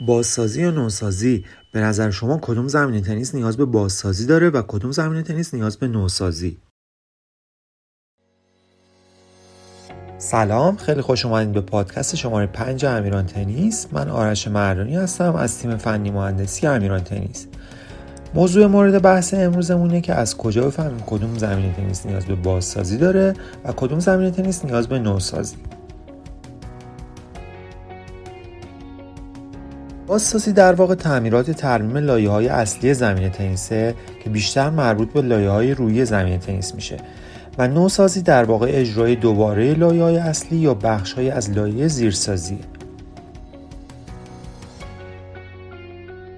بازسازی یا نوسازی؟ به نظر شما کدوم زمین تنیس نیاز به بازسازی داره و کدوم زمین تنیس نیاز به نوسازی؟ سلام خیلی خوش اومدید به پادکست شماره 5 امیران تنیس. من آرش مردانی هستم از تیم فنی مهندسی امیران تنیس. موضوع مورد بحث امروزمونه که از کجا بفهمیم کدوم زمین تنیس نیاز به بازسازی داره و کدوم زمین تنیس نیاز به نوسازی. بازسازی در واقع تعمیرات ترمیم لایه های اصلی زمین تنیسه که بیشتر مربوط به لایه های روی زمین تنیس میشه و نوسازی در واقع اجرای دوباره لایه های اصلی یا بخش های از لایه زیرسازی.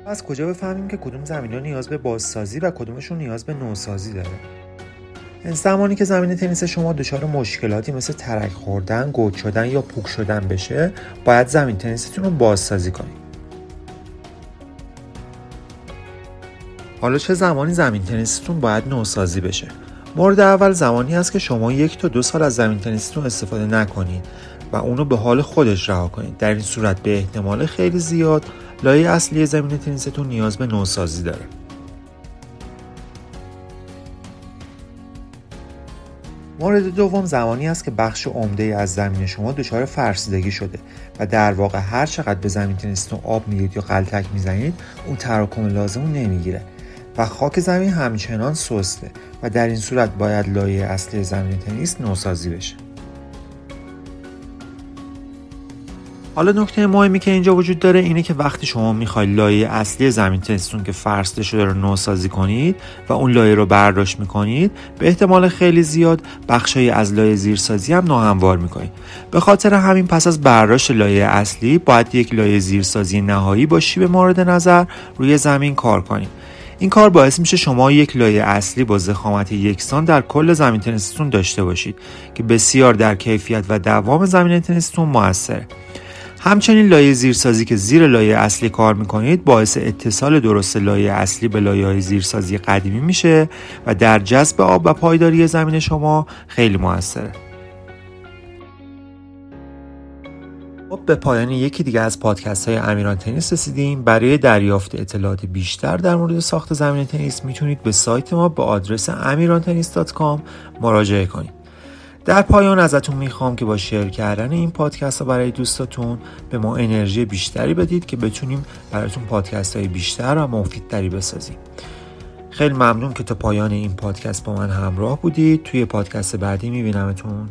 از کجا بفهمیم که کدوم زمین ها نیاز به بازسازی و کدومشون نیاز به نوسازی داره؟ زمانی که زمین تنیس شما دچار مشکلاتی مثل ترک خوردن، گود شدن یا پوک شدن بشه باید زمین تنیستون رو بازسازی کنید. حالا چه زمانی زمین تنیستون باید نوسازی بشه؟ مورد اول زمانی است که شما یک تا دو سال از زمین تنیستون استفاده نکنید و اونو به حال خودش رها کنید در این صورت به احتمال خیلی زیاد لایه اصلی زمین تنیستون نیاز به نوسازی داره. مورد دوم زمانی است که بخش عمده از زمین شما دچار فرسودگی شده و در واقع هر چقدر به زمین تنیستون آب می‌دید یا قلتک می‌زنید اون تراکم لازم نمی‌گیره. و خاک زمین همچنان سسته و در این صورت باید لایه اصلی زمین تنیس نوسازی بشه. حالا نکته مهمی که اینجا وجود داره اینه که وقتی شما می‌خوای لایه اصلی زمین تنیستون که فرسته شده رو نوسازی کنید و اون لایه رو برداشت می‌کنید به احتمال خیلی زیاد بخشای از لایه زیرسازی هم ناهموار می‌کنید. به خاطر همین پس از برداشت لایه اصلی باید یک لایه زیرسازی نهایی با شیب مورد نظر روی زمین کار کنید. این کار باعث میشه شما یک لایه اصلی با زخامت یکسان در کل زمین تنیستون داشته باشید که بسیار در کیفیت و دوام زمین تنیستون موثره. همچنین لایه زیرسازی که زیر لایه اصلی کار می‌کنید باعث اتصال درست لایه اصلی به لایه های زیرسازی قدیمی میشه و در جذب آب و پایداری زمین شما خیلی موثره. خب به پایان یکی دیگه از پادکست های امیران تنیس رسیدیم. برای دریافت اطلاعات بیشتر در مورد ساخت زمین تنیس می‌تونید به سایت ما به آدرس amirantennis.com مراجعه کنید. در پایان ازتون می‌خوام که با شیر کردن این پادکست ها برای دوستاتون به ما انرژی بیشتری بدید که بتونیم براتون پادکست های بیشتر و مفیدتری بسازیم. خیلی ممنون که تا پایان این پادکست با من همراه بودید. توی پادکست بعدی میبینمتون.